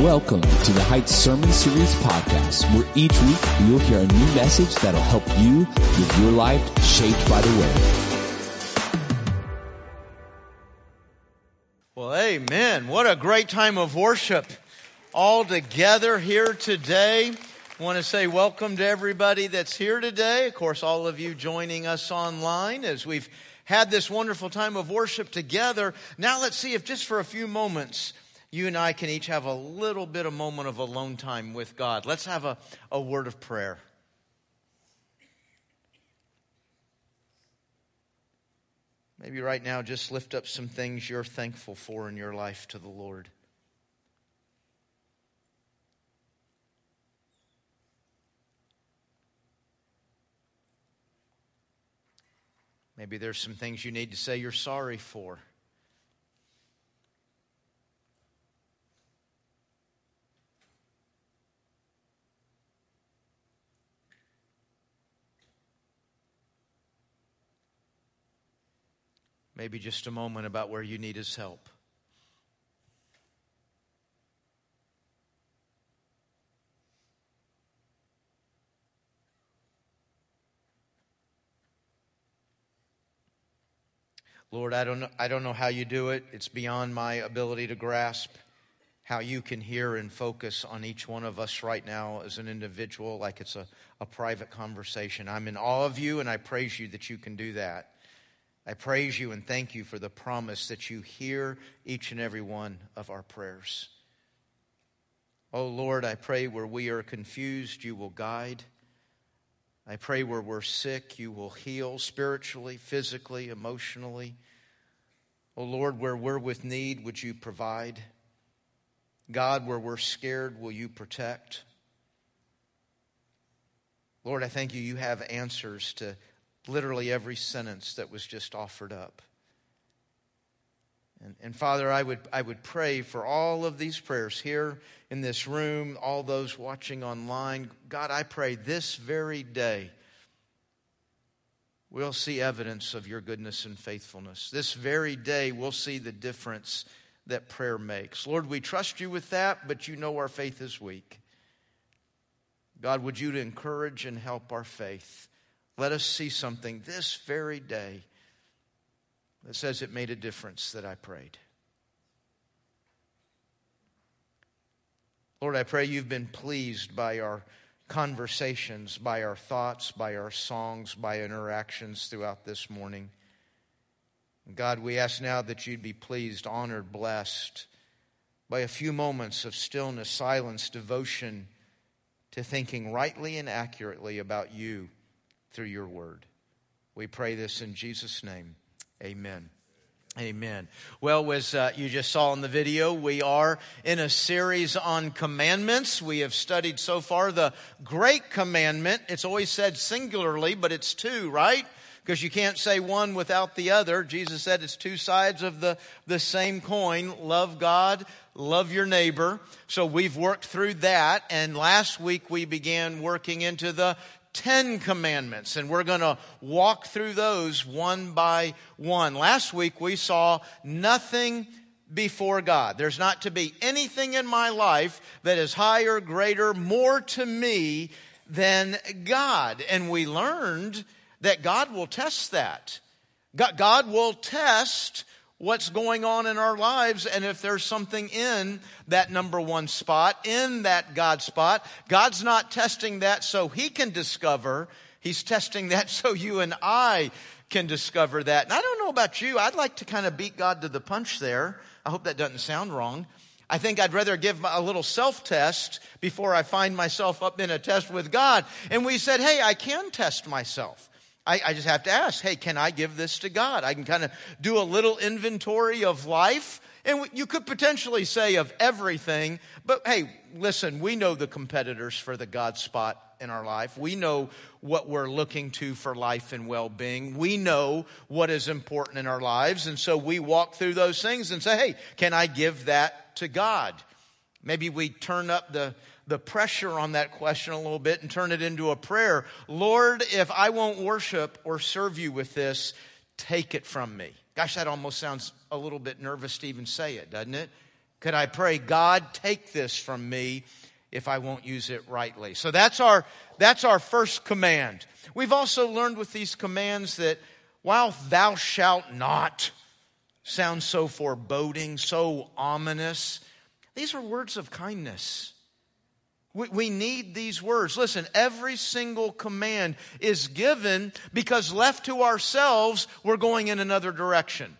Welcome to the Heights Sermon Series podcast, where each week you'll hear a new message that'll help you with your life shaped by the Word. Well, amen. What a great time of worship all together here today. I want to say welcome to everybody that's here today. Of course, all of you joining us online as we've had this wonderful time of worship together. Now let's see if just for a few moments you and I can each have a little bit of moment of alone time with God. Let's have a, a word of prayer. Maybe right now, just lift up some things you're thankful for in your life to the Lord. Maybe there's some things you need to say you're sorry for. Maybe just a moment about where you need His help. Lord, I don't know, I don't know how you do it. It's beyond my ability to grasp how you can hear and focus on each one of us right now as an individual, like it's a, a private conversation. I'm in awe of you, and I praise you that you can do that. I praise you and thank you for the promise that you hear each and every one of our prayers. Oh Lord, I pray where we are confused, you will guide. I pray where we're sick, you will heal spiritually, physically, emotionally. Oh Lord, where we're with need, would you provide? God, where we're scared, will you protect? Lord, I thank you, you have answers to literally every sentence that was just offered up. And, and, Father, I would, I would pray for all of these prayers here in this room, all those watching online. God, I pray this very day we'll see evidence of your goodness and faithfulness. This very day we'll see the difference that prayer makes. Lord, we trust you with that, but you know our faith is weak. God, would you encourage and help our faith? Let us see something this very day that says it made a difference that I prayed. Lord, I pray you've been pleased by our conversations, by our thoughts, by our songs, by interactions throughout this morning. God, we ask now that you'd be pleased, honored, blessed by a few moments of stillness, silence, devotion to thinking rightly and accurately about you through your word. We pray this in Jesus' name. Amen. Amen. Well, as uh, you just saw in the video, we are in a series on commandments. We have studied so far the great commandment. It's always said singularly, but it's two, right? Because you can't say one without the other. Jesus said it's two sides of the, the same coin. Love God, love your neighbor. So we've worked through that. And last week we began working into the Ten Commandments, and we're going to walk through those one by one. Last week we saw nothing before God. There's not to be anything in my life that is higher, greater, more to me than God. And we learned that God will test that. God will test what's going on in our lives and if there's something in that number one spot, in that God spot. God's not testing that so he can discover. He's testing that so you and I can discover that. And I don't know about you. I'd like to kind of beat God to the punch there. I hope that doesn't sound wrong. I think I'd rather give a little self test before I find myself up in a test with God. And we said, hey, I can test myself. I, I just have to ask, hey, can I give this to God? I can kind of do a little inventory of life. And you could potentially say of everything, but hey, listen, we know the competitors for the God spot in our life. We know what we're looking to for life and well being. We know what is important in our lives. And so we walk through those things and say, hey, can I give that to God? Maybe we turn up the, the pressure on that question a little bit and turn it into a prayer. Lord, if I won't worship or serve you with this, take it from me. Gosh, that almost sounds a little bit nervous to even say it, doesn't it? Could I pray, God, take this from me if I won't use it rightly? So that's our, that's our first command. We've also learned with these commands that while thou shalt not sounds so foreboding, so ominous, these are words of kindness. We, we need these words. Listen, every single command is given because left to ourselves, we're going in another direction.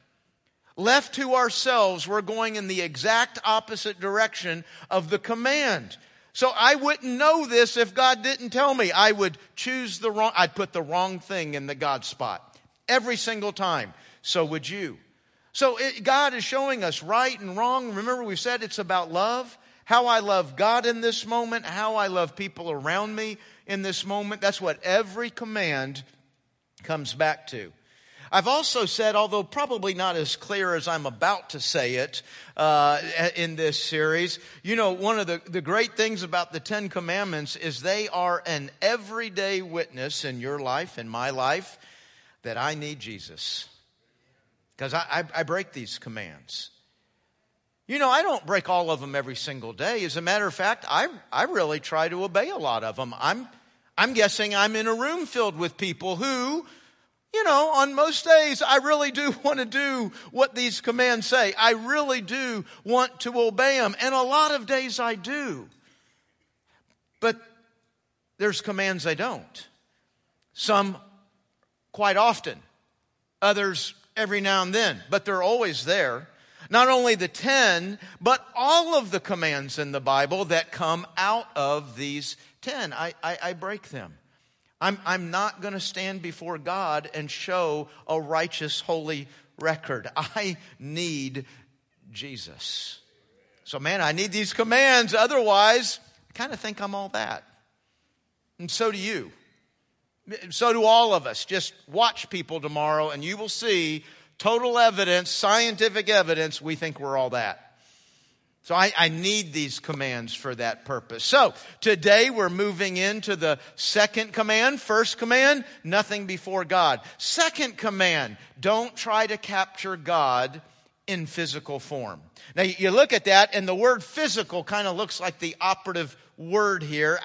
Left to ourselves, we're going in the exact opposite direction of the command. So I wouldn't know this if God didn't tell me. I would choose the wrong, I'd put the wrong thing in the God spot every single time. So would you. So it, God is showing us right and wrong. Remember, we said it's about love. How I love God in this moment, how I love people around me in this moment. That's what every command comes back to. I've also said, although probably not as clear as I'm about to say it uh, in this series, you know, one of the, the great things about the Ten Commandments is they are an everyday witness in your life, in my life, that I need Jesus. Because I, I, I break these commands. You know, I don't break all of them every single day. As a matter of fact, I, I really try to obey a lot of them. I'm, I'm guessing I'm in a room filled with people who you know, on most days, I really do want to do what these commands say. I really do want to obey them. And a lot of days I do. But there's commands I don't. Some quite often, others every now and then, but they're always there. Not only the 10, but all of the commands in the Bible that come out of these 10. I, I, I break them. I'm, I'm not going to stand before God and show a righteous, holy record. I need Jesus. So, man, I need these commands. Otherwise, I kind of think I'm all that. And so do you. So do all of us. Just watch people tomorrow and you will see total evidence, scientific evidence, we think we're all that. So I, I, need these commands for that purpose. So today we're moving into the second command. First command, nothing before God. Second command, don't try to capture God in physical form. Now you look at that and the word physical kind of looks like the operative word here.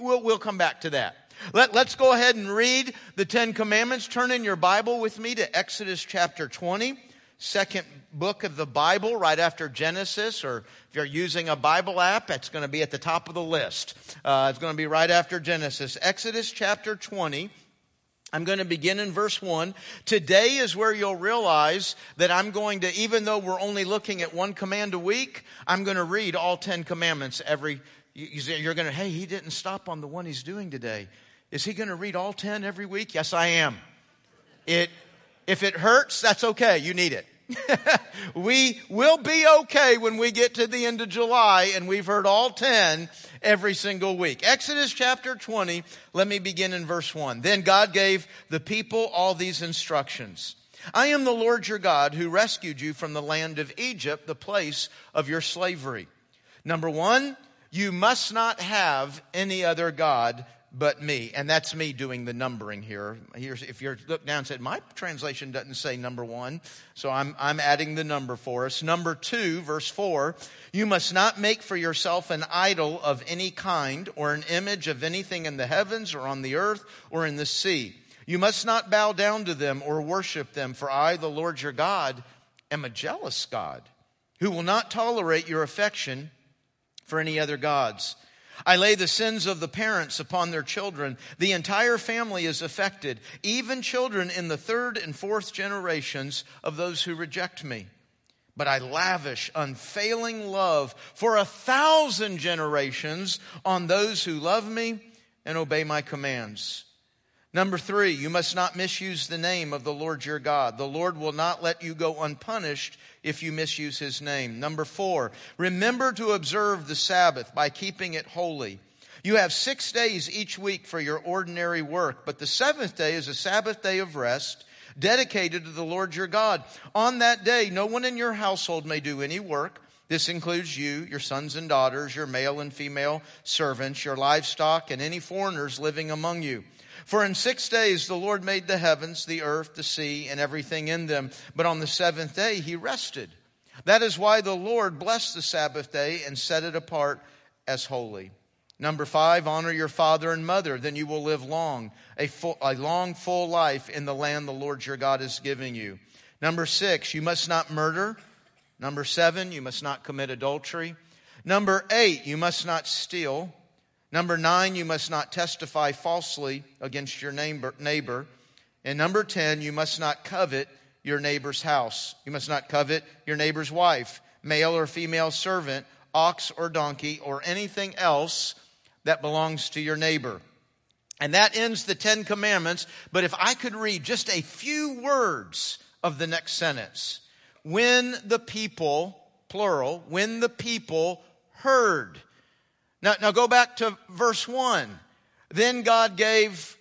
We'll, we'll come back to that. Let, let's go ahead and read the Ten Commandments. Turn in your Bible with me to Exodus chapter 20 second book of the Bible right after Genesis, or if you're using a Bible app, it's going to be at the top of the list. Uh, it's going to be right after Genesis. Exodus chapter 20. I'm going to begin in verse 1. Today is where you'll realize that I'm going to, even though we're only looking at one command a week, I'm going to read all 10 commandments every, you're going to, hey, he didn't stop on the one he's doing today. Is he going to read all 10 every week? Yes, I am. It if it hurts, that's okay. You need it. we will be okay when we get to the end of July and we've heard all 10 every single week. Exodus chapter 20, let me begin in verse 1. Then God gave the people all these instructions. I am the Lord your God who rescued you from the land of Egypt, the place of your slavery. Number one, you must not have any other God but me. And that's me doing the numbering here. Here's, if you look down and said, my translation doesn't say number one, so I'm, I'm adding the number for us. Number two, verse four, you must not make for yourself an idol of any kind or an image of anything in the heavens or on the earth or in the sea. You must not bow down to them or worship them, for I, the Lord your God, am a jealous God who will not tolerate your affection for any other gods. I lay the sins of the parents upon their children. The entire family is affected, even children in the third and fourth generations of those who reject me. But I lavish unfailing love for a thousand generations on those who love me and obey my commands. Number three, you must not misuse the name of the Lord your God. The Lord will not let you go unpunished if you misuse his name. Number four, remember to observe the Sabbath by keeping it holy. You have six days each week for your ordinary work, but the seventh day is a Sabbath day of rest dedicated to the Lord your God. On that day, no one in your household may do any work. This includes you, your sons and daughters, your male and female servants, your livestock, and any foreigners living among you. For in six days the Lord made the heavens, the earth, the sea, and everything in them. But on the seventh day he rested. That is why the Lord blessed the Sabbath day and set it apart as holy. Number five, honor your father and mother, then you will live long, a, full, a long, full life in the land the Lord your God is giving you. Number six, you must not murder. Number seven, you must not commit adultery. Number eight, you must not steal. Number nine, you must not testify falsely against your neighbor. And number 10, you must not covet your neighbor's house. You must not covet your neighbor's wife, male or female servant, ox or donkey, or anything else that belongs to your neighbor. And that ends the Ten Commandments. But if I could read just a few words of the next sentence. When the people, plural, when the people heard. Now, now go back to verse 1. Then God gave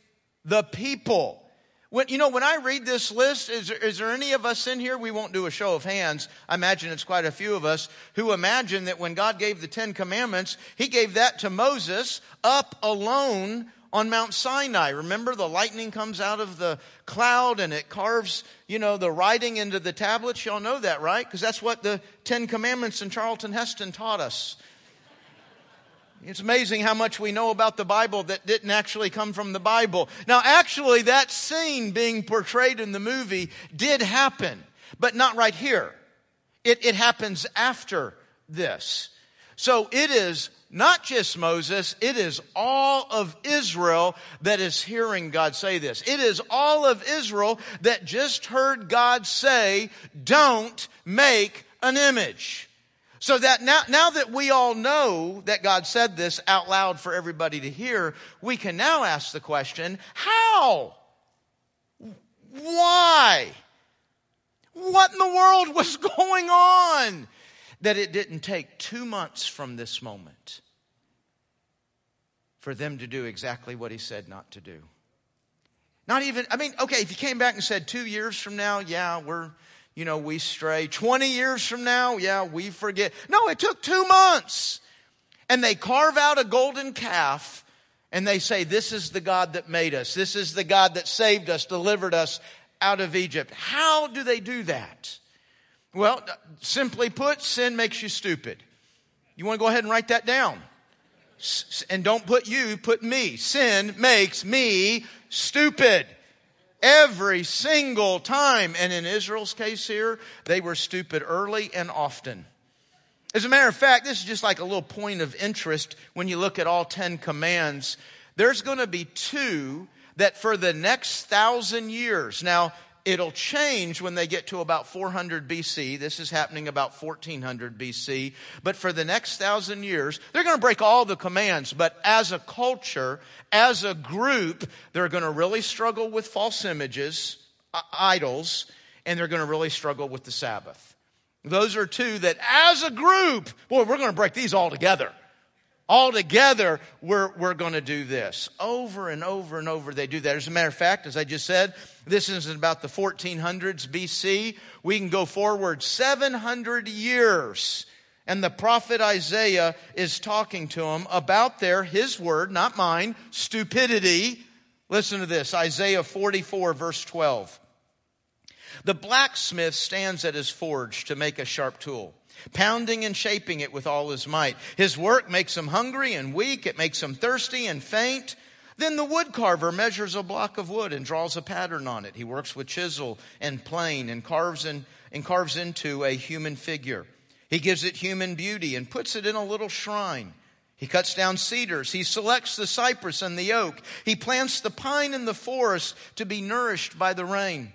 the people. When, you know, when I read this list, is there, is there any of us in here? We won't do a show of hands. I imagine it's quite a few of us who imagine that when God gave the Ten Commandments, He gave that to Moses up alone on Mount Sinai. Remember, the lightning comes out of the cloud and it carves, you know, the writing into the tablets. Y'all know that, right? Because that's what the Ten Commandments in Charlton Heston taught us. It's amazing how much we know about the Bible that didn't actually come from the Bible. Now, actually, that scene being portrayed in the movie did happen, but not right here. It, it happens after this. So it is not just Moses, it is all of Israel that is hearing God say this. It is all of Israel that just heard God say, don't make an image. So that now, now that we all know that God said this out loud for everybody to hear, we can now ask the question, how? Why? What in the world was going on? That it didn't take two months from this moment for them to do exactly what he said not to do. Not even, I mean, okay, if you came back and said two years from now, yeah, we're, you know, we stray. 20 years from now, yeah, we forget. No, it took two months. And they carve out a golden calf and they say, This is the God that made us. This is the God that saved us, delivered us out of Egypt. How do they do that? Well, simply put, sin makes you stupid. You want to go ahead and write that down? And don't put you, put me. Sin makes me stupid. Every single time. And in Israel's case here, they were stupid early and often. As a matter of fact, this is just like a little point of interest when you look at all 10 commands. There's going to be two that for the next thousand years, now it'll change when they get to about 400 BC. This is happening about 1400 BC. But for the next thousand years, they're going to break all the commands. But as a culture, as a group, they're going to really struggle with false images, idols, and they're going to really struggle with the Sabbath. Those are two that as a group, boy, we're going to break these all together. All together, we're, we're going to do this. Over and over and over, they do that. As a matter of fact, as I just said, this is about the 1400s BC. We can go forward 700 years. And the prophet Isaiah is talking to him about their, his word, not mine, stupidity. Listen to this Isaiah 44, verse 12. The blacksmith stands at his forge to make a sharp tool pounding and shaping it with all his might. His work makes him hungry and weak, it makes him thirsty and faint. Then the woodcarver measures a block of wood and draws a pattern on it. He works with chisel and plane and carves, in, and carves into a human figure. He gives it human beauty and puts it in a little shrine. He cuts down cedars. He selects the cypress and the oak. He plants the pine in the forest to be nourished by the rain.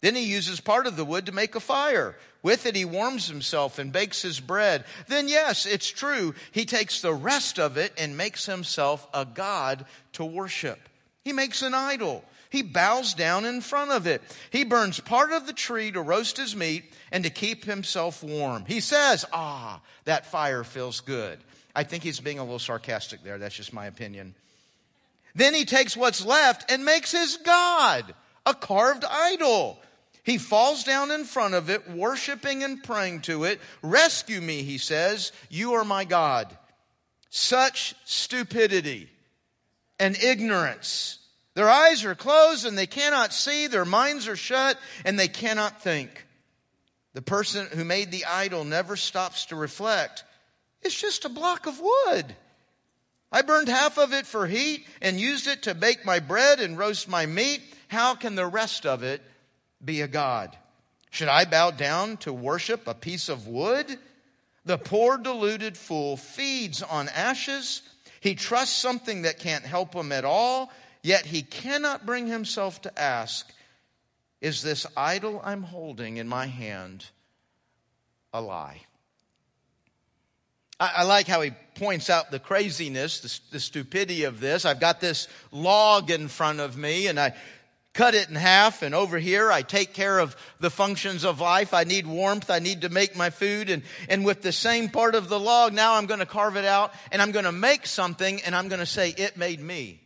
Then he uses part of the wood to make a fire. With it, he warms himself and bakes his bread. Then, yes, it's true, he takes the rest of it and makes himself a god to worship. He makes an idol. He bows down in front of it. He burns part of the tree to roast his meat and to keep himself warm. He says, Ah, that fire feels good. I think he's being a little sarcastic there. That's just my opinion. Then he takes what's left and makes his God a carved idol. He falls down in front of it, worshiping and praying to it. Rescue me, he says. You are my God. Such stupidity and ignorance. Their eyes are closed and they cannot see. Their minds are shut and they cannot think. The person who made the idol never stops to reflect. It's just a block of wood. I burned half of it for heat and used it to bake my bread and roast my meat. How can the rest of it be a God? Should I bow down to worship a piece of wood? The poor deluded fool feeds on ashes. He trusts something that can't help him at all, yet he cannot bring himself to ask, Is this idol I'm holding in my hand a lie? I, like how he points out the craziness, the stupidity of this. I've got this log in front of me and I cut it in half and over here I take care of the functions of life. I need warmth. I need to make my food and, and with the same part of the log, now I'm going to carve it out and I'm going to make something and I'm going to say it made me.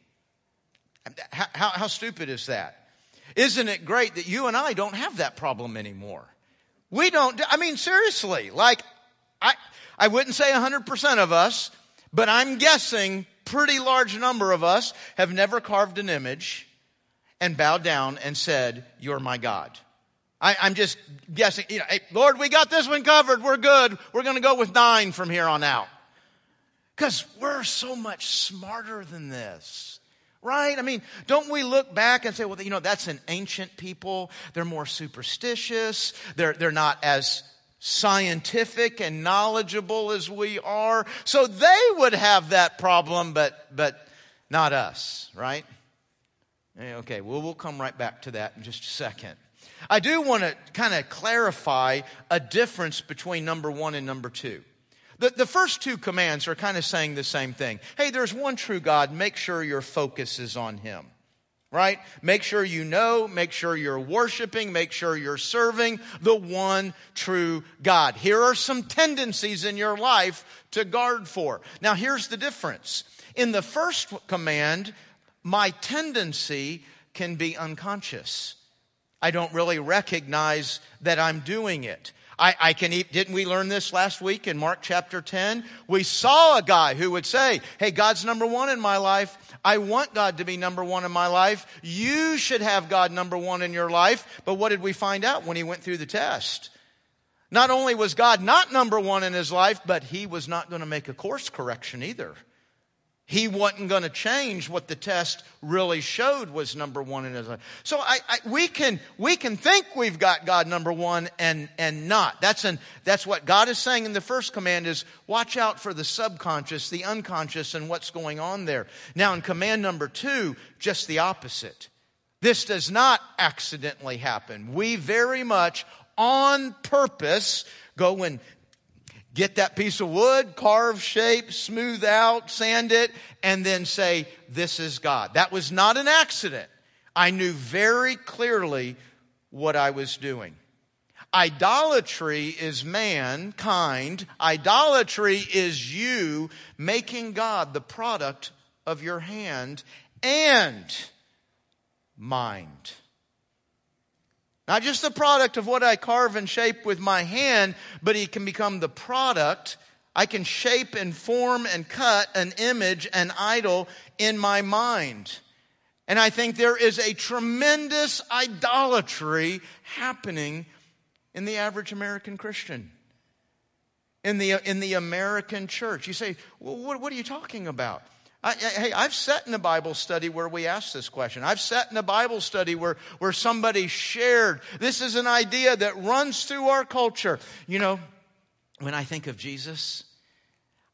How, how, how stupid is that? Isn't it great that you and I don't have that problem anymore? We don't, I mean, seriously, like, I, I wouldn't say 100% of us, but I'm guessing pretty large number of us have never carved an image and bowed down and said, You're my God. I, am just guessing, you know, hey, Lord, we got this one covered. We're good. We're going to go with nine from here on out. Because we're so much smarter than this. Right? I mean, don't we look back and say, well, you know, that's an ancient people. They're more superstitious. They're, they're not as scientific and knowledgeable as we are. So they would have that problem, but, but not us, right? Eh, okay, well, we'll come right back to that in just a second. I do want to kind of clarify a difference between number one and number two. The, the first two commands are kind of saying the same thing. Hey, there's one true God. Make sure your focus is on Him right? Make sure you know, make sure you're worshiping, make sure you're serving the one true God. Here are some tendencies in your life to guard for. Now, here's the difference. In the first command, my tendency can be unconscious. I don't really recognize that I'm doing it. I, I, can eat. Didn't we learn this last week in Mark chapter 10? We saw a guy who would say, Hey, God's number one in my life. I want God to be number one in my life. You should have God number one in your life. But what did we find out when he went through the test? Not only was God not number one in his life, but he was not going to make a course correction either. He wasn't going to change what the test really showed was number one in his life. So I, I, we can we can think we've got God number one and and not. That's an that's what God is saying in the first command is watch out for the subconscious, the unconscious, and what's going on there. Now in command number two, just the opposite. This does not accidentally happen. We very much on purpose go and Get that piece of wood, carve, shape, smooth out, sand it, and then say, This is God. That was not an accident. I knew very clearly what I was doing. Idolatry is mankind. Idolatry is you making God the product of your hand and mind. Not just the product of what I carve and shape with my hand, but he can become the product. I can shape and form and cut an image, an idol in my mind. And I think there is a tremendous idolatry happening in the average American Christian. In the, in the American church. You say, well, what, what are you talking about? I, hey, I've sat in a Bible study where we asked this question. I've sat in a Bible study where, where somebody shared. This is an idea that runs through our culture. You know, when I think of Jesus,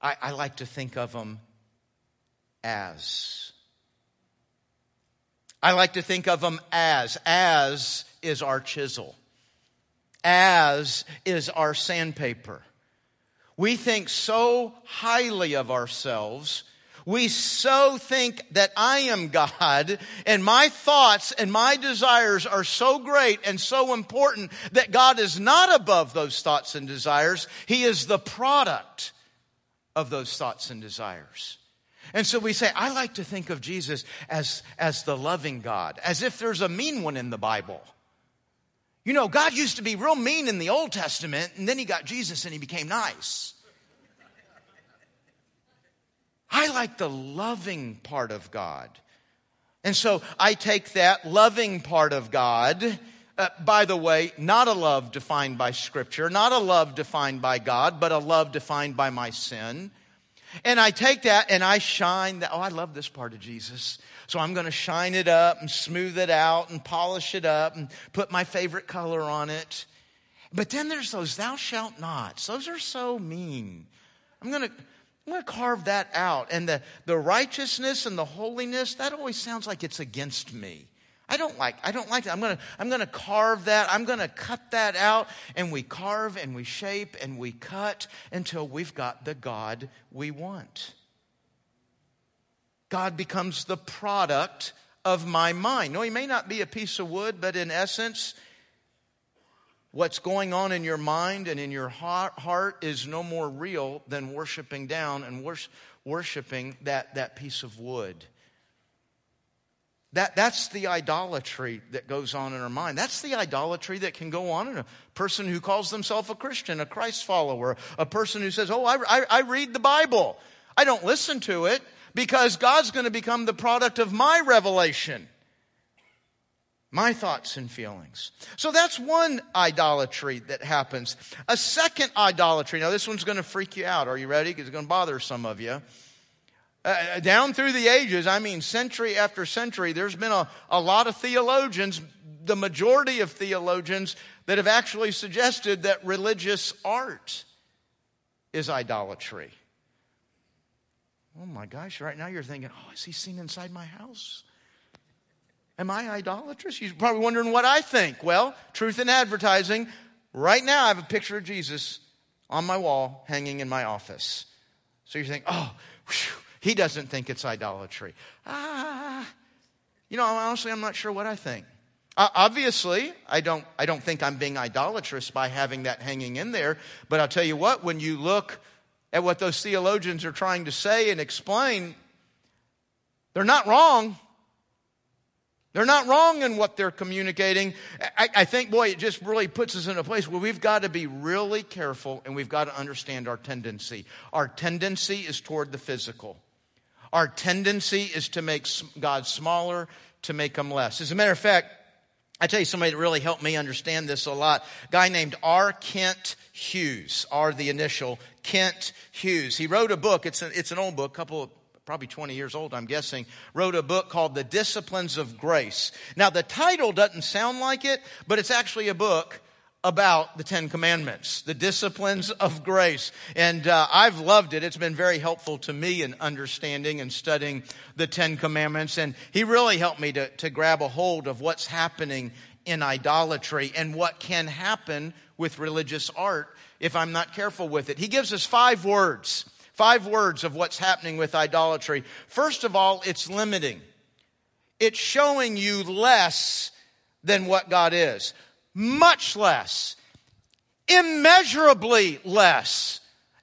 I, I like to think of him as. I like to think of him as. As is our chisel. As is our sandpaper. We think so highly of ourselves we so think that I am God and my thoughts and my desires are so great and so important that God is not above those thoughts and desires. He is the product of those thoughts and desires. And so we say, I like to think of Jesus as, as the loving God, as if there's a mean one in the Bible. You know, God used to be real mean in the Old Testament, and then he got Jesus and he became nice. I like the loving part of God. And so I take that loving part of God Uh, by the way, not a love defined by Scripture, not a love defined by God, but a love defined by my sin. And I take that and I shine that. Oh, I love this part of Jesus. So I'm going to shine it up and smooth it out and polish it up and put my favorite color on it. But then there's those thou shalt nots. Those are so mean. I'm going to, I'm going to carve that out. And the, the righteousness and the holiness, that always sounds like it's against me. I don't like, I don't like that. I'm gonna, I'm gonna carve that. I'm gonna cut that out. And we carve and we shape and we cut until we've got the God we want. God becomes the product of my mind. No, he may not be a piece of wood, but in essence, what's going on in your mind and in your heart is no more real than worshiping down and worshiping that, that piece of wood. That, that's the idolatry that goes on in our mind. That's the idolatry that can go on in a person who calls themselves a Christian, a Christ follower, a person who says, Oh, I, I, I read the Bible. I don't listen to it because God's going to become the product of my revelation, my thoughts and feelings. So that's one idolatry that happens. A second idolatry. Now, this one's going to freak you out. Are you ready? Because it's going to bother some of you. Uh, down through the ages, I mean, century after century, there's been a, a lot of theologians, the majority of theologians, that have actually suggested that religious art is idolatry. Oh my gosh, right now you're thinking, oh, is he seen inside my house? Am I idolatrous? You're probably wondering what I think. Well, truth in advertising, right now I have a picture of Jesus on my wall hanging in my office. So you think, oh, whew, he doesn't think it's idolatry. Ah, you know, honestly, I'm not sure what I think. Uh, obviously, I don't, I don't think I'm being idolatrous by having that hanging in there. But I'll tell you what, when you look at what those theologians are trying to say and explain, they're not wrong. They're not wrong in what they're communicating. I, I, think, boy, it just really puts us in a place where we've got to be really careful and we've got to understand our tendency. Our tendency is toward the physical. Our tendency is to make God smaller, to make him less. As a matter of fact, I tell you somebody that really helped me understand this a lot. A guy named R. Kent Hughes, R the initial, Kent Hughes. He wrote a book, it's, a, it's an old book, a couple of probably 20 years old, I'm guessing, wrote a book called The Disciplines of Grace. Now, the title doesn't sound like it, but it's actually a book about the Ten Commandments, the disciplines of grace. And uh, I've loved it. It's been very helpful to me in understanding and studying the Ten Commandments. And he really helped me to, to grab a hold of what's happening in idolatry and what can happen with religious art if I'm not careful with it. He gives us five words, five words of what's happening with idolatry. First of all, it's limiting. It's showing you less than what God is much less, immeasurably less,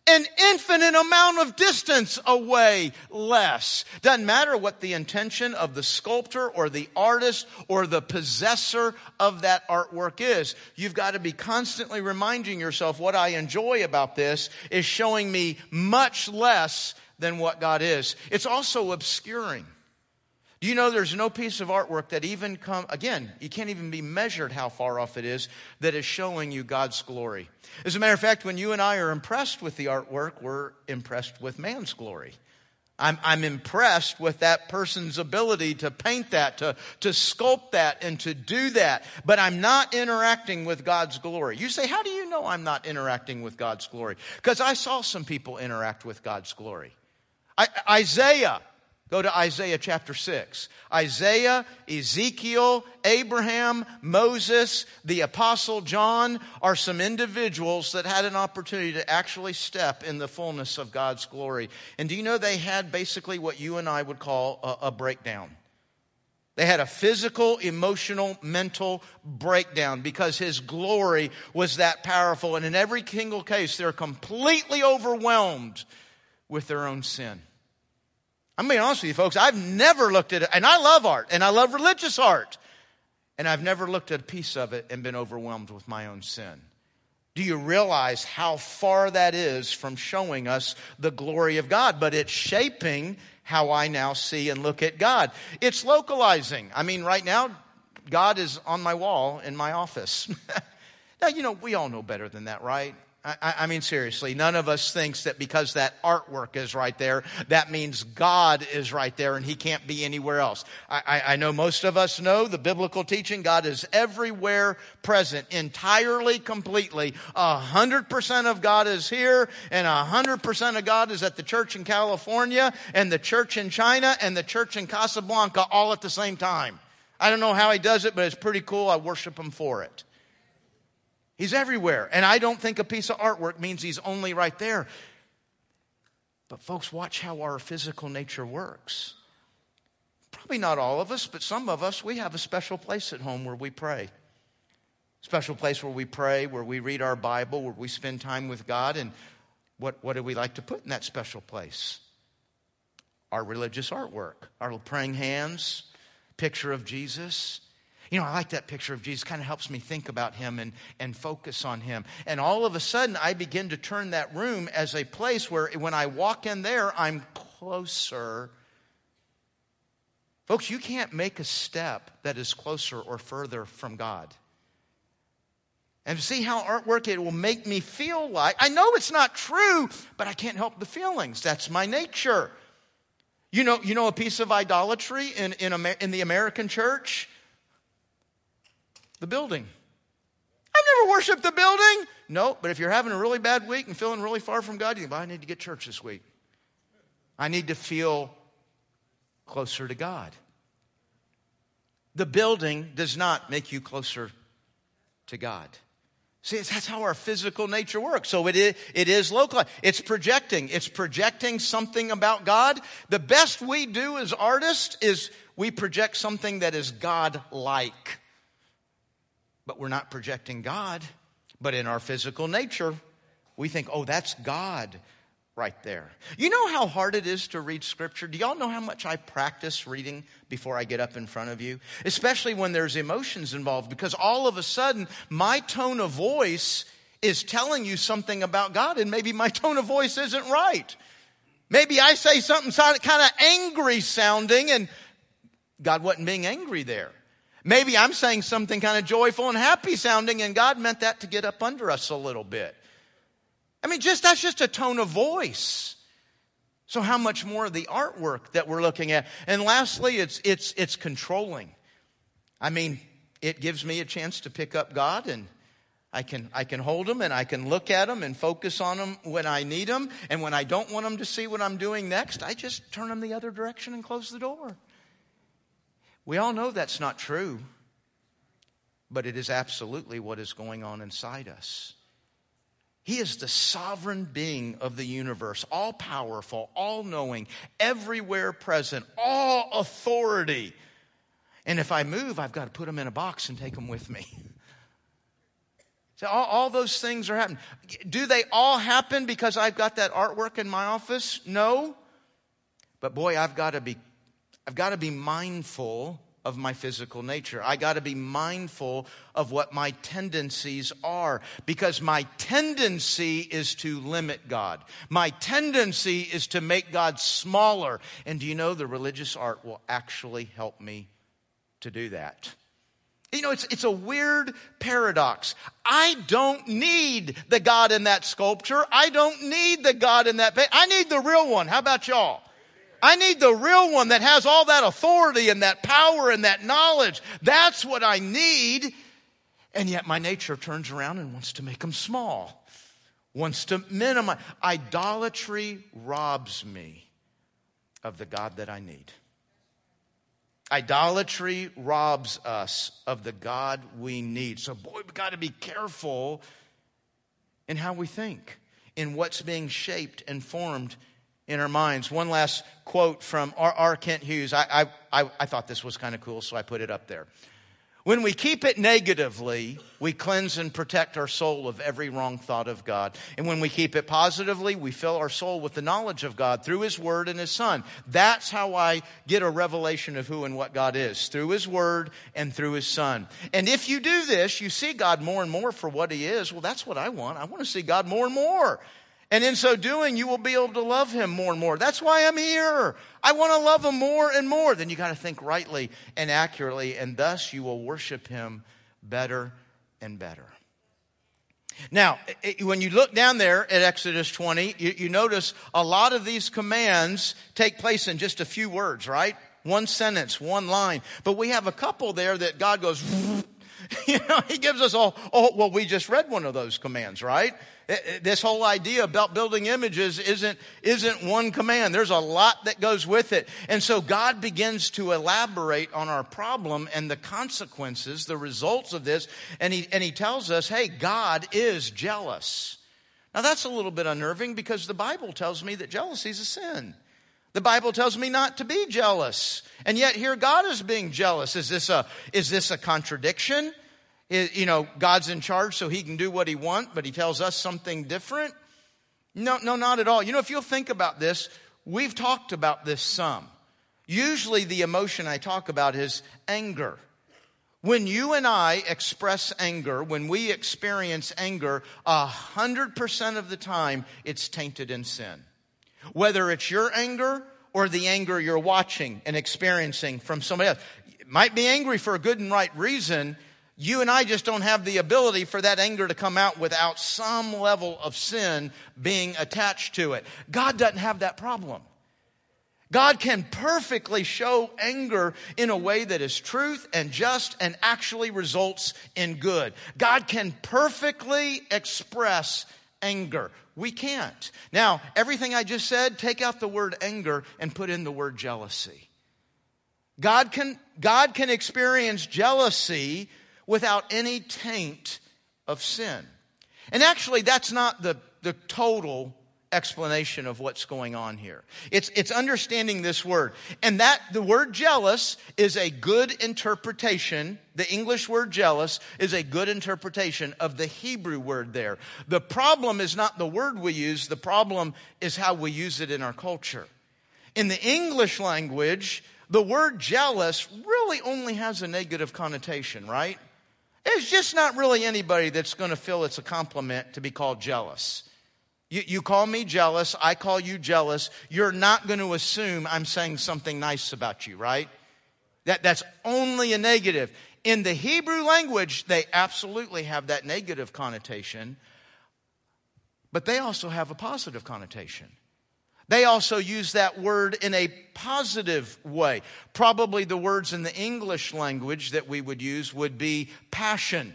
an infinite amount of distance away less. Doesn't matter what the intention of the sculptor or the artist or the possessor of that artwork is. You've got to be constantly reminding yourself what I enjoy about this is showing me much less than what God is. It's also obscuring. Do you know there's no piece of artwork that even come, again, you can't even be measured how far off it is, that is showing you God's glory. As a matter of fact, when you and I are impressed with the artwork, we're impressed with man's glory. I'm, I'm impressed with that person's ability to paint that, to, to sculpt that, and to do that. But I'm not interacting with God's glory. You say, how do you know I'm not interacting with God's glory? Because I saw some people interact with God's glory. I, Isaiah Go to Isaiah chapter 6. Isaiah, Ezekiel, Abraham, Moses, the Apostle John are some individuals that had an opportunity to actually step in the fullness of God's glory. And do you know they had basically what you and I would call a, a breakdown? They had a physical, emotional, mental breakdown because His glory was that powerful. And in every single case, they're completely overwhelmed with their own sin. I'm being honest with you, folks. I've never looked at it, and I love art, and I love religious art, and I've never looked at a piece of it and been overwhelmed with my own sin. Do you realize how far that is from showing us the glory of God? But it's shaping how I now see and look at God. It's localizing. I mean, right now, God is on my wall in my office. now, you know, we all know better than that, right? I, I, mean, seriously, none of us thinks that because that artwork is right there, that means God is right there and He can't be anywhere else. I, I, I know most of us know the biblical teaching. God is everywhere present, entirely, completely. A hundred percent of God is here and a hundred percent of God is at the church in California and the church in China and the church in Casablanca all at the same time. I don't know how He does it, but it's pretty cool. I worship Him for it. He's everywhere. And I don't think a piece of artwork means he's only right there. But, folks, watch how our physical nature works. Probably not all of us, but some of us, we have a special place at home where we pray. Special place where we pray, where we read our Bible, where we spend time with God. And what, what do we like to put in that special place? Our religious artwork, our praying hands, picture of Jesus. You know, I like that picture of Jesus. Kind of helps me think about him and, and focus on him. And all of a sudden, I begin to turn that room as a place where when I walk in there, I'm closer. Folks, you can't make a step that is closer or further from God. And see how artwork, it will make me feel like, I know it's not true, but I can't help the feelings. That's my nature. You know, you know a piece of idolatry in, in, in the American church? The building. I've never worshiped the building. No, but if you're having a really bad week and feeling really far from God, you think, well, I need to get church this week. I need to feel closer to God. The building does not make you closer to God. See, that's how our physical nature works. So it is, it is local. It's projecting. It's projecting something about God. The best we do as artists is we project something that is God-like but we're not projecting God. But in our physical nature, we think, oh, that's God right there. You know how hard it is to read scripture? Do y'all know how much I practice reading before I get up in front of you? Especially when there's emotions involved, because all of a sudden, my tone of voice is telling you something about God, and maybe my tone of voice isn't right. Maybe I say something kind of angry sounding, and God wasn't being angry there. Maybe I'm saying something kind of joyful and happy sounding, and God meant that to get up under us a little bit. I mean, just that's just a tone of voice. So how much more of the artwork that we're looking at? And lastly, it's it's it's controlling. I mean, it gives me a chance to pick up God and I can, I can hold them and I can look at them and focus on them when I need them. And when I don't want them to see what I'm doing next, I just turn them the other direction and close the door. We all know that's not true, but it is absolutely what is going on inside us. He is the sovereign being of the universe, all powerful, all knowing, everywhere present, all authority. And if I move, I've got to put them in a box and take them with me. So all, all, those things are happening. Do they all happen because I've got that artwork in my office? No. But boy, I've got to be I've got to be mindful of my physical nature. I got to be mindful of what my tendencies are because my tendency is to limit God. My tendency is to make God smaller. And do you know the religious art will actually help me to do that? You know, it's, it's a weird paradox. I don't need the God in that sculpture. I don't need the God in that. I need the real one. How about y'all? I need the real one that has all that authority and that power and that knowledge. That's what I need. And yet my nature turns around and wants to make them small, wants to minimize. Idolatry robs me of the God that I need. Idolatry robs us of the God we need. So, boy, we've got to be careful in how we think, in what's being shaped and formed in our minds. One last quote from R. R. Kent Hughes. I, I, I thought this was kind of cool, so I put it up there. When we keep it negatively, we cleanse and protect our soul of every wrong thought of God. And when we keep it positively, we fill our soul with the knowledge of God through His Word and His Son. That's how I get a revelation of who and what God is, through His Word and through His Son. And if you do this, you see God more and more for what He is. Well, that's what I want. I want to see God more and more. And in so doing, you will be able to love him more and more. That's why I'm here. I want to love him more and more. Then you got to think rightly and accurately, and thus you will worship him better and better. Now, when you look down there at Exodus 20, you, you, notice a lot of these commands take place in just a few words, right? One sentence, one line. But we have a couple there that God goes, you know, He gives us all, oh, well, we just read one of those commands, right? Eh, eh, this whole idea about building images isn't, isn't one command. There's a lot that goes with it. And so God begins to elaborate on our problem and the consequences, the results of this. And he, and he tells us, hey, God is jealous. Now that's a little bit unnerving because the Bible tells me that jealousy is a sin. The Bible tells me not to be jealous. And yet here God is being jealous. Is this a, is this a contradiction? you know, God's in charge so he can do what he wants, but he tells us something different? No, no, not at all. You know, if you'll think about this, we've talked about this some. Usually the emotion I talk about is anger. When you and I express anger, when we experience anger, a hundred percent of the time it's tainted in sin. Whether it's your anger or the anger you're watching and experiencing from somebody else. You might be angry for a good and right reason, you and I just don't have the ability for that anger to come out without some level of sin being attached to it. God doesn't have that problem. God can perfectly show anger in a way that is truth and just and actually results in good. God can perfectly express anger. We can't. Now, everything I just said, take out the word anger and put in the word jealousy. God can, God can experience jealousy without any taint of sin. And actually, that's not the, the total explanation of what's going on here. It's, it's understanding this word. And that, the word jealous is a good interpretation. The English word jealous is a good interpretation of the Hebrew word there. The problem is not the word we use, the problem is how we use it in our culture. In the English language, the word jealous really only has a negative connotation, right? There's just not really anybody that's going to feel it's a compliment to be called jealous. You, you, call me jealous, I call you jealous. You're not going to assume I'm saying something nice about you, right? That, that's only a negative. In the Hebrew language, they absolutely have that negative connotation, but they also have a positive connotation. They also use that word in a positive way. Probably the words in the English language that we would use would be passion.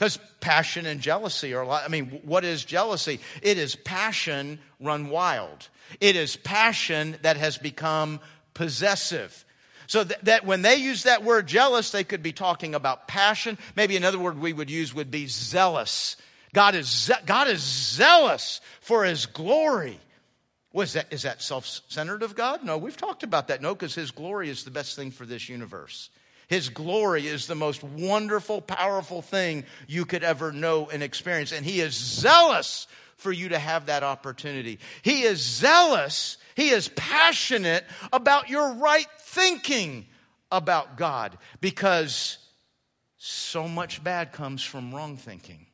Because passion and jealousy are a lot. I mean, what is jealousy? It is passion run wild. It is passion that has become possessive. So that, when they use that word jealous, they could be talking about passion. Maybe another word we would use would be zealous. God is, ze- God is zealous for his glory. Was that, is that self centered of God? No, we've talked about that. No, because His glory is the best thing for this universe. His glory is the most wonderful, powerful thing you could ever know and experience. And He is zealous for you to have that opportunity. He is zealous, He is passionate about your right thinking about God because so much bad comes from wrong thinking,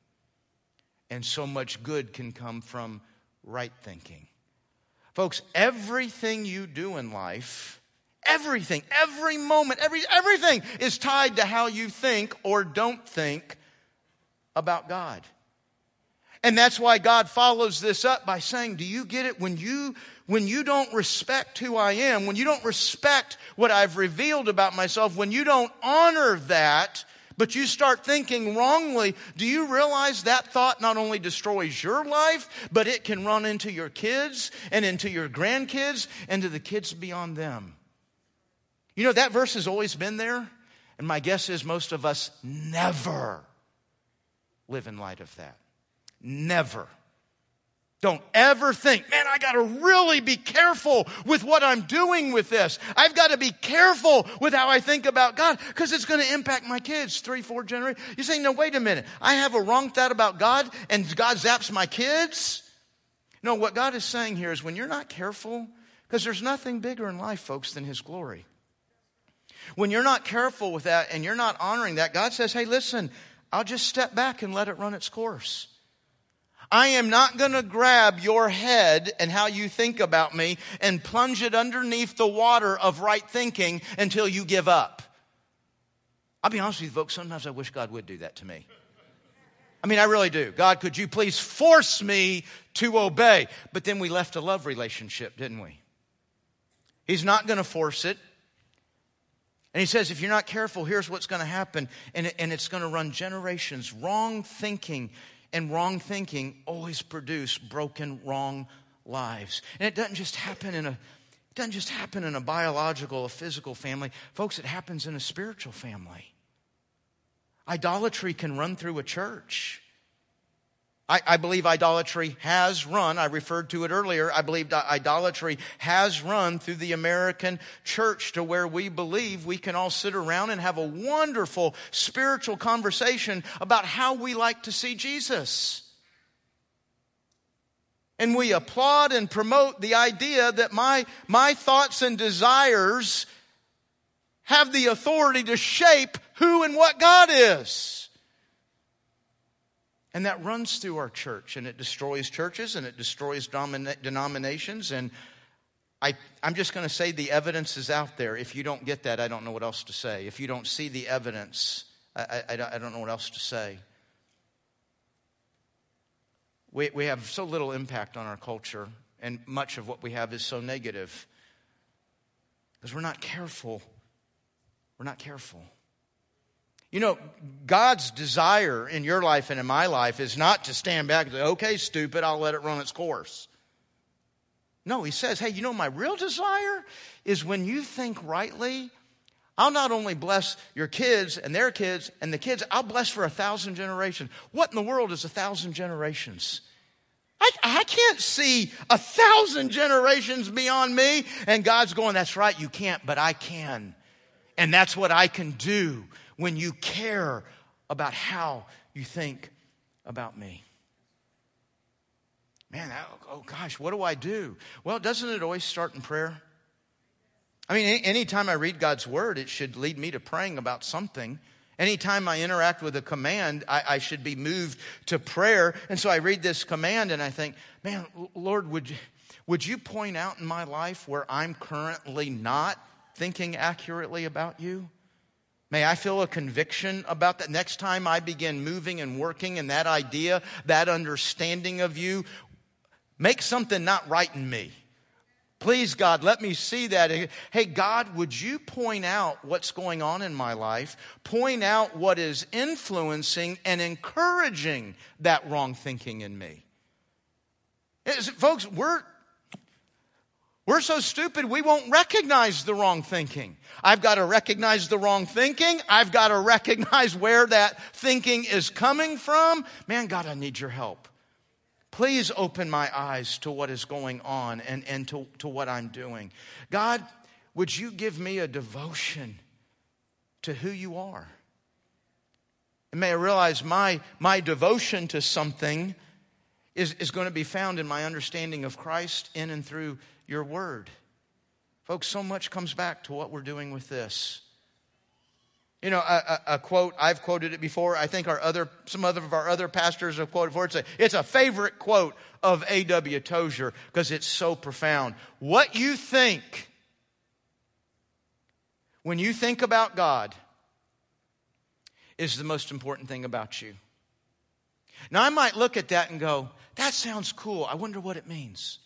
and so much good can come from right thinking. Folks, everything you do in life, everything, every moment, every, everything is tied to how you think or don't think about God. And that's why God follows this up by saying, do you get it? When you, when you don't respect who I am, when you don't respect what I've revealed about myself, when you don't honor that, but you start thinking wrongly, do you realize that thought not only destroys your life, but it can run into your kids and into your grandkids and to the kids beyond them? You know, that verse has always been there, and my guess is most of us never live in light of that. Never. Don't ever think, man, I got to really be careful with what I'm doing with this. I've got to be careful with how I think about God because it's going to impact my kids, three, four generations. You say, no, wait a minute. I have a wrong thought about God and God zaps my kids. No, what God is saying here is when you're not careful, because there's nothing bigger in life, folks, than His glory. When you're not careful with that and you're not honoring that, God says, hey, listen, I'll just step back and let it run its course. I am not going to grab your head and how you think about me and plunge it underneath the water of right thinking until you give up. I'll be honest with you, folks, sometimes I wish God would do that to me. I mean, I really do. God, could you please force me to obey? But then we left a love relationship, didn't we? He's not going to force it. And he says, if you're not careful, here's what's going to happen. And, and it's going to run generations. Wrong thinking and wrong thinking always produce broken, wrong lives. And it doesn't just happen in a it doesn't just happen in a biological, a physical family. Folks, it happens in a spiritual family. Idolatry can run through a church. I, I, believe idolatry has run, I referred to it earlier, I believe idolatry has run through the American church to where we believe we can all sit around and have a wonderful spiritual conversation about how we like to see Jesus. And we applaud and promote the idea that my, my thoughts and desires have the authority to shape who and what God is. And that runs through our church and it destroys churches and it destroys domina- denominations. And I, I'm just going to say the evidence is out there. If you don't get that, I don't know what else to say. If you don't see the evidence, I, I, I don't know what else to say. We, we have so little impact on our culture, and much of what we have is so negative because we're not careful. We're not careful. You know, God's desire in your life and in my life is not to stand back and say, okay, stupid, I'll let it run its course. No, He says, hey, you know, my real desire is when you think rightly, I'll not only bless your kids and their kids and the kids, I'll bless for a thousand generations. What in the world is a thousand generations? I, I can't see a thousand generations beyond me. And God's going, that's right, you can't, but I can. And that's what I can do when you care about how you think about me. Man, oh gosh, what do I do? Well, doesn't it always start in prayer? I mean, anytime I read God's word, it should lead me to praying about something. Anytime I interact with a command, I, I, should be moved to prayer. And so I read this command and I think, man, Lord, would you, would you point out in my life where I'm currently not thinking accurately about you? May I feel a conviction about that next time I begin moving and working in that idea, that understanding of you. Make something not right in me. Please, God, let me see that. Hey, God, would you point out what's going on in my life? Point out what is influencing and encouraging that wrong thinking in me. Folks, we're we're so stupid we won't recognize the wrong thinking. I've got to recognize the wrong thinking. I've got to recognize where that thinking is coming from. Man, God, I need your help. Please open my eyes to what is going on and, and to, to what I'm doing. God, would you give me a devotion to who you are? And may I realize my, my devotion to something is, is going to be found in my understanding of Christ in and through your word. Folks, so much comes back to what we're doing with this. You know, a, a, a, quote, I've quoted it before. I think our other, some other of our other pastors have quoted for it. It's a, it's a favorite quote of A.W. Tozer because it's so profound. What you think when you think about God is the most important thing about you. Now, I might look at that and go, that sounds cool. I wonder what it means.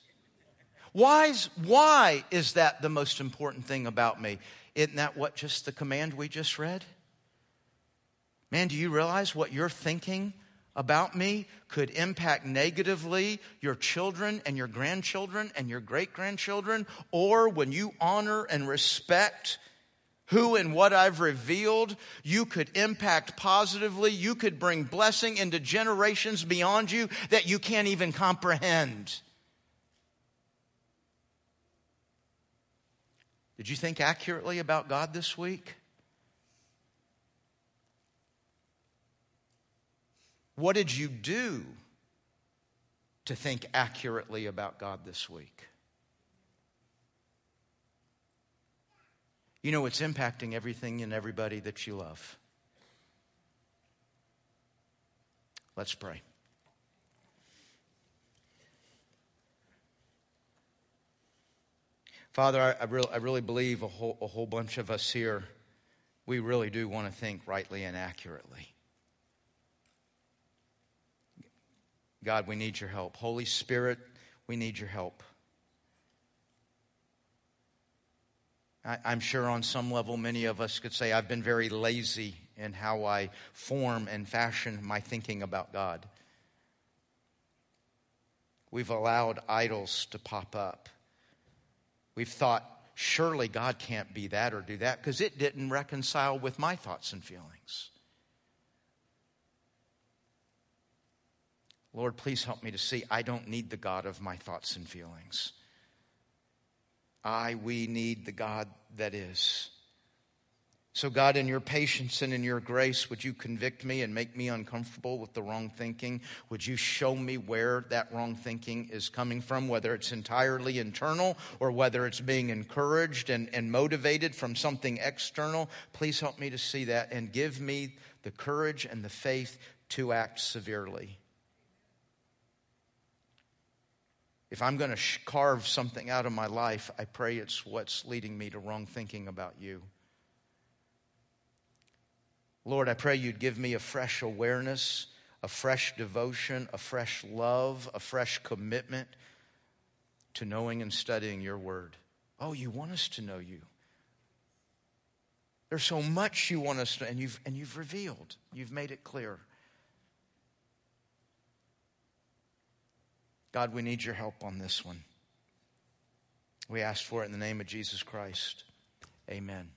Why, why is that the most important thing about me? Isn't that what just the command we just read? Man, do you realize what you're thinking about me could impact negatively your children and your grandchildren and your great grandchildren? Or when you honor and respect who and what I've revealed, you could impact positively. You could bring blessing into generations beyond you that you can't even comprehend. Did you think accurately about God this week? What did you do to think accurately about God this week? You know, it's impacting everything and everybody that you love. Let's pray. Father, I, I, really, I really believe a whole, a whole bunch of us here, we really do want to think rightly and accurately. God, we need your help. Holy Spirit, we need your help. I, I'm sure on some level, many of us could say, I've been very lazy in how I form and fashion my thinking about God. We've allowed idols to pop up. We've thought, surely God can't be that or do that because it didn't reconcile with my thoughts and feelings. Lord, please help me to see I don't need the God of my thoughts and feelings. I, we need the God that is. So, God, in your patience and in your grace, would you convict me and make me uncomfortable with the wrong thinking? Would you show me where that wrong thinking is coming from, whether it's entirely internal or whether it's being encouraged and, and motivated from something external? Please help me to see that and give me the courage and the faith to act severely. If I'm going to carve something out of my life, I pray it's what's leading me to wrong thinking about you. Lord, I pray you'd give me a fresh awareness, a fresh devotion, a fresh love, a fresh commitment to knowing and studying your word. Oh, you want us to know you. There's so much you want us to, and you've, and you've revealed, you've made it clear. God, we need your help on this one. We ask for it in the name of Jesus Christ. Amen.